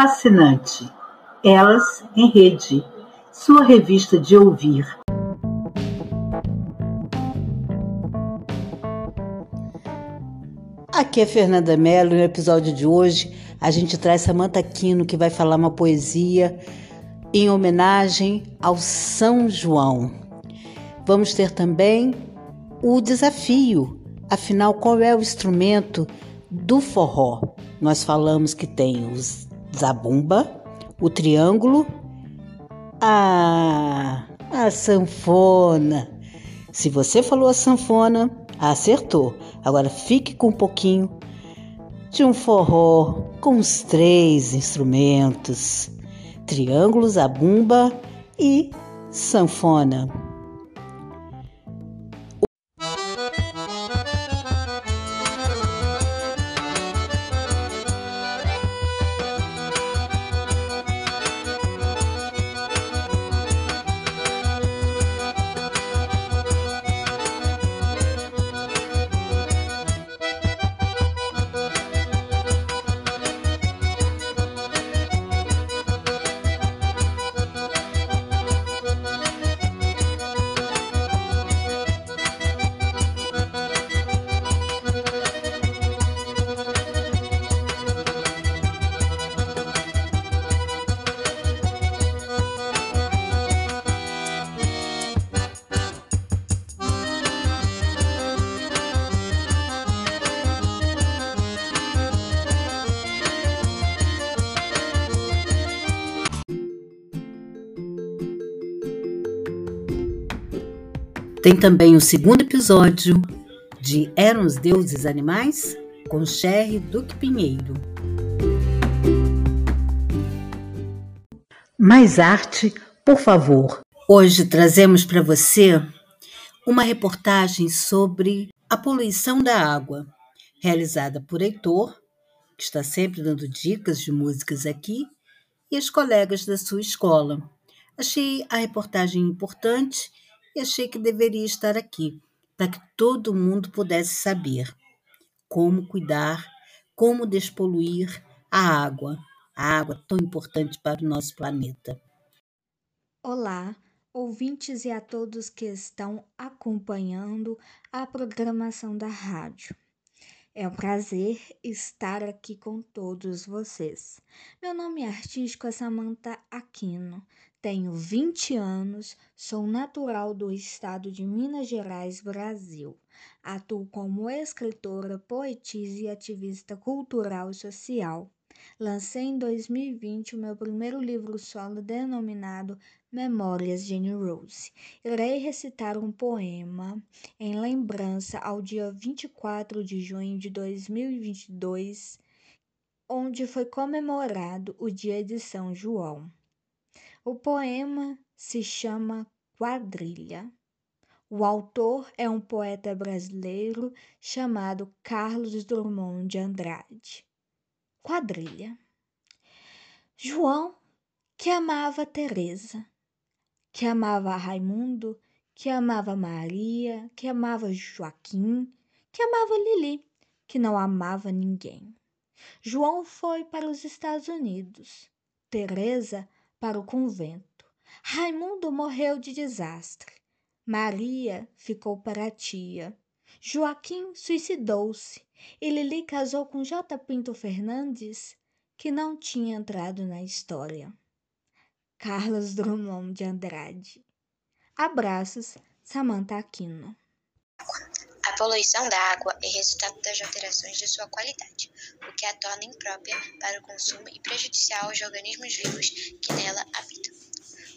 Fascinante. Elas em Rede, sua revista de ouvir. Aqui é Fernanda Mello e no episódio de hoje a gente traz Samantha Quino que vai falar uma poesia em homenagem ao São João. Vamos ter também o desafio, afinal qual é o instrumento do forró? Nós falamos que tem os zabumba, o triângulo, a, a sanfona. Se você falou a sanfona, acertou. Agora fique com um pouquinho de um forró com os três instrumentos: triângulo, zabumba e sanfona. Tem também o segundo episódio de Eram os Deuses Animais, com Sherry Duque Pinheiro. Mais arte, por favor. Hoje trazemos para você uma reportagem sobre a poluição da água, realizada por Heitor, que está sempre dando dicas de músicas aqui, e os colegas da sua escola. Achei a reportagem importante achei que deveria estar aqui, para que todo mundo pudesse saber como cuidar, como despoluir a água, a água tão importante para o nosso planeta. Olá, ouvintes e a todos que estão acompanhando a programação da rádio. É um prazer estar aqui com todos vocês. Meu nome artístico é Samantha Aquino. Tenho 20 anos, sou natural do estado de Minas Gerais, Brasil. Atuo como escritora, poetisa e ativista cultural e social. Lancei em 2020 o meu primeiro livro solo denominado Memórias Jane Rose. Irei recitar um poema em lembrança ao dia 24 de junho de 2022, onde foi comemorado o dia de São João. O poema se chama Quadrilha. O autor é um poeta brasileiro chamado Carlos Drummond de Andrade. Quadrilha. João, que amava Teresa, que amava Raimundo, que amava Maria, que amava Joaquim, que amava Lili, que não amava ninguém. João foi para os Estados Unidos. Teresa para o convento. Raimundo morreu de desastre. Maria ficou para a tia. Joaquim suicidou-se e Lili casou com J. Pinto Fernandes, que não tinha entrado na história. Carlos Drummond de Andrade. Abraços, Samantha Aquino. Poluição da água é resultado das alterações de sua qualidade, o que a torna imprópria para o consumo e prejudicial aos organismos vivos que nela habitam.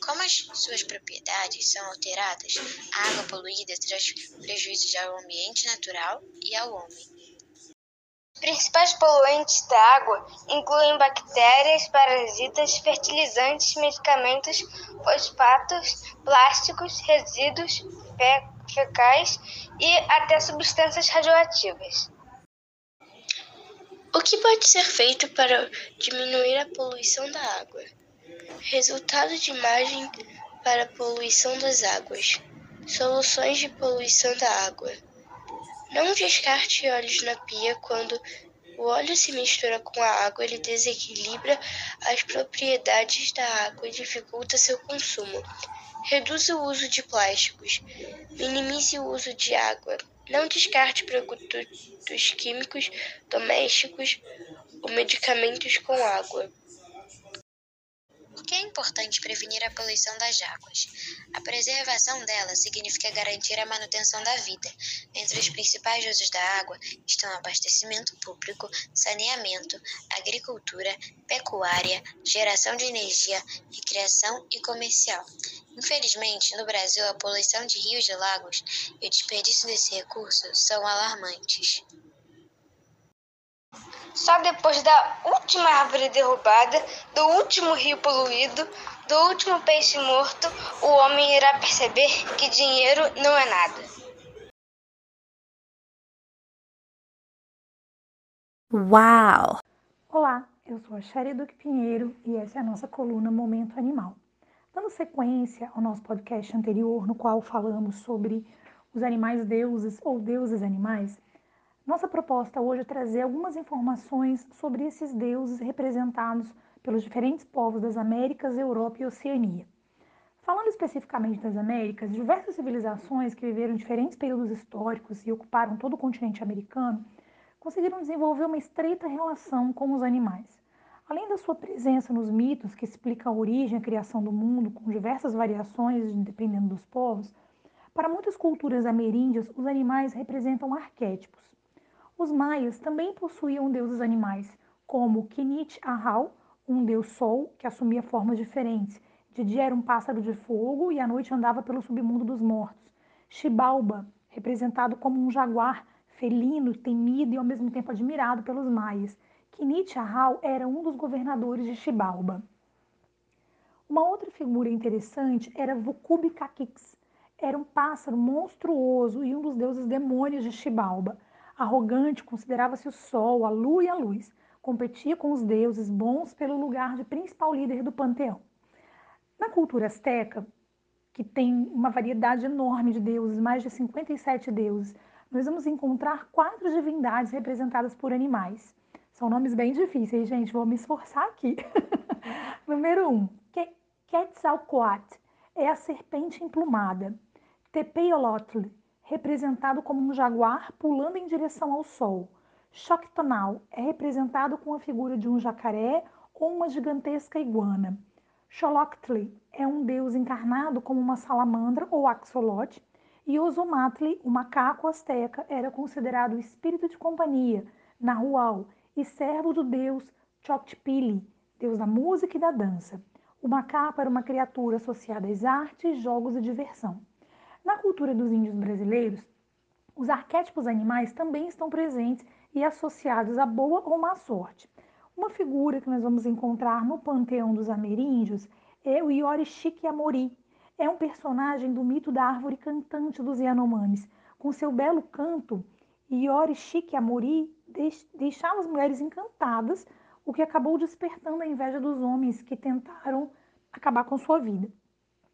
Como as suas propriedades são alteradas, a água poluída traz prejuízos ao ambiente natural e ao homem. Principais poluentes da água incluem bactérias, parasitas, fertilizantes, medicamentos, fosfatos, plásticos, resíduos, fecais e até substâncias radioativas. O que pode ser feito para diminuir a poluição da água? Resultado de imagem para a poluição das águas. Soluções de poluição da água. Não descarte óleos na pia quando O óleo se mistura com a água, ele desequilibra as propriedades da água e dificulta seu consumo. Reduza o uso de plásticos. Minimize o uso de água. Não descarte produtos químicos domésticos ou medicamentos com água. Por que é importante prevenir a poluição das águas? A preservação dela significa garantir a manutenção da vida. Entre os principais usos da água estão abastecimento público, saneamento, agricultura, pecuária, geração de energia, recreação e comercial. Infelizmente, no Brasil, a poluição de rios e lagos e o desperdício desse recurso são alarmantes. Só depois da última árvore derrubada, do último rio poluído, do último peixe morto, o homem irá perceber que dinheiro não é nada. Uau! Olá, eu sou a Sherry Duque Pinheiro e essa é a nossa coluna Momento Animal. Dando sequência ao nosso podcast anterior, no qual falamos sobre os animais deuses ou deuses animais, nossa proposta hoje é trazer algumas informações sobre esses deuses representados pelos diferentes povos das Américas, Europa e Oceania. Falando especificamente das Américas, diversas civilizações que viveram diferentes períodos históricos e ocuparam todo o continente americano conseguiram desenvolver uma estreita relação com os animais. Além da sua presença nos mitos que explicam a origem e a criação do mundo, com diversas variações dependendo dos povos, para muitas culturas ameríndias, os animais representam arquétipos. Os maias também possuíam deuses animais, como Kinit Ahau, um deus sol que assumia formas diferentes. De dia era um pássaro de fogo e à noite andava pelo submundo dos mortos. Xibalba, representado como um jaguar felino, temido e ao mesmo tempo admirado pelos maias. Kinit Ahau era um dos governadores de Xibalba. Uma outra figura interessante era Vukubi Kakix. Era um pássaro monstruoso e um dos deuses demônios de Xibalba. Arrogante, considerava-se o sol, a lua e a luz. Competia com os deuses bons pelo lugar de principal líder do panteão. Na cultura asteca, que tem uma variedade enorme de deuses, mais de 57 deuses, nós vamos encontrar quatro divindades representadas por animais. São nomes bem difíceis, gente, vou me esforçar aqui. Número um, Quetzalcoatl é a serpente emplumada. Tepeolotl representado como um jaguar pulando em direção ao sol. Choctonal é representado com a figura de um jacaré ou uma gigantesca iguana. Xoloctli é um deus encarnado como uma salamandra ou axolote. E Ozomatli, o macaco asteca, era considerado o espírito de companhia, Nahual, e servo do deus Choctpili, deus da música e da dança. O macaco era uma criatura associada às artes, jogos e diversão. Na cultura dos índios brasileiros, os arquétipos animais também estão presentes e associados à boa ou má sorte. Uma figura que nós vamos encontrar no panteão dos ameríndios é o Yorishiki Amori. É um personagem do mito da árvore cantante dos Yanomamis. Com seu belo canto, Yorishiki Amori deixava as mulheres encantadas, o que acabou despertando a inveja dos homens que tentaram acabar com sua vida.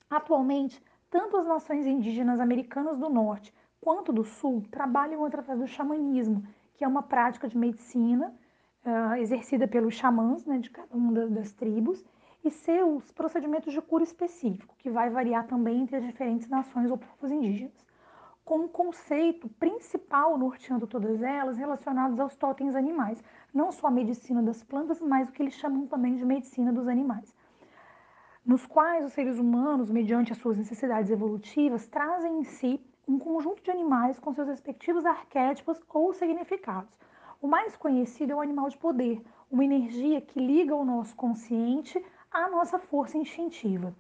Atualmente, tanto as nações indígenas americanas do norte quanto do sul trabalham através do xamanismo, que é uma prática de medicina uh, exercida pelos xamãs né, de cada uma das tribos, e seus procedimentos de cura específico, que vai variar também entre as diferentes nações ou povos indígenas, com um conceito principal norteando todas elas relacionados aos totens animais, não só a medicina das plantas, mas o que eles chamam também de medicina dos animais nos quais os seres humanos, mediante as suas necessidades evolutivas, trazem em si um conjunto de animais com seus respectivos arquétipos ou significados. O mais conhecido é o animal de poder, uma energia que liga o nosso consciente à nossa força instintiva.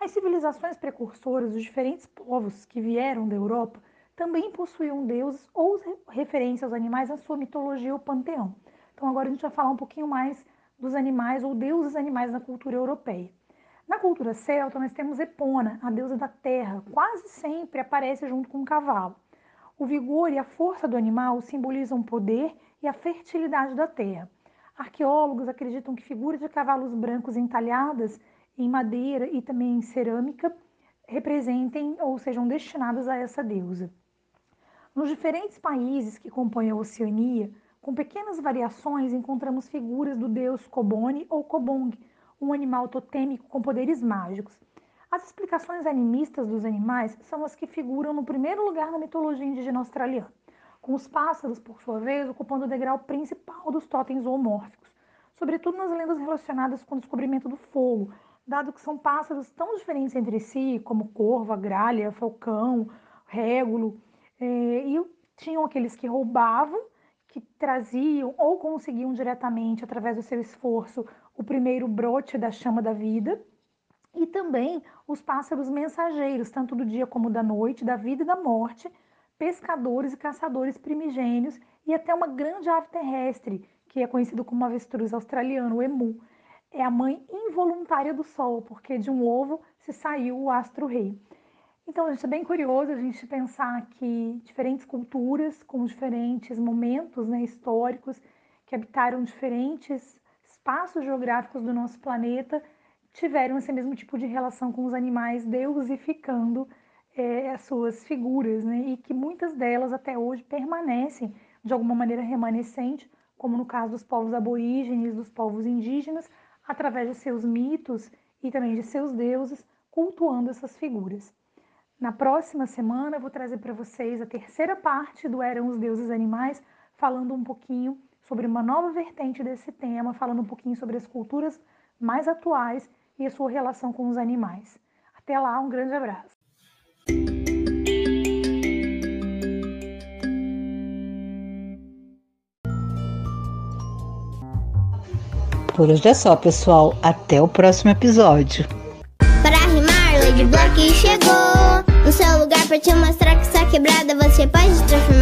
As civilizações precursoras dos diferentes povos que vieram da Europa também possuíam deuses ou referências aos animais na sua mitologia ou panteão. Então agora a gente vai falar um pouquinho mais dos animais ou deuses animais na cultura europeia. Na cultura celta, nós temos Epona, a deusa da terra, quase sempre aparece junto com um cavalo. O vigor e a força do animal simbolizam o poder e a fertilidade da terra. Arqueólogos acreditam que figuras de cavalos brancos entalhadas em madeira e também em cerâmica representem ou sejam destinadas a essa deusa. Nos diferentes países que compõem a Oceania, Com pequenas variações, encontramos figuras do deus Kobone ou Kobong, um animal totêmico com poderes mágicos. As explicações animistas dos animais são as que figuram no primeiro lugar na mitologia indígena australiana, com os pássaros, por sua vez, ocupando o degrau principal dos totens zoomórficos, sobretudo nas lendas relacionadas com o descobrimento do fogo, dado que são pássaros tão diferentes entre si, como corvo, gralha, falcão, régulo, eh, e tinham aqueles que roubavam, que traziam ou conseguiam diretamente, através do seu esforço, o primeiro brote da chama da vida, e também os pássaros mensageiros, tanto do dia como da noite, da vida e da morte, pescadores e caçadores primigênios e até uma grande ave terrestre, que é conhecido como avestruz australiano, o emu. É a mãe involuntária do sol, porque de um ovo se saiu o astro-rei. Então, gente, é bem curioso a gente pensar que diferentes culturas, com diferentes momentos né, históricos, que habitaram diferentes espaços geográficos do nosso planeta, tiveram esse mesmo tipo de relação com os animais, deusificando é, as suas figuras, né? E que muitas delas até hoje permanecem de alguma maneira remanescente, como no caso dos povos aborígenes, dos povos indígenas, através de seus mitos e também de seus deuses, cultuando essas figuras. Na próxima semana eu vou trazer para vocês a terceira parte do Eram os Deuses Animais, falando um pouquinho sobre uma nova vertente desse tema, falando um pouquinho sobre as culturas mais atuais e a sua relação com os animais. Até lá, um grande abraço. Por hoje é só, pessoal. Até o próximo episódio. Para te mostrar que essa quebrada você pode transformar.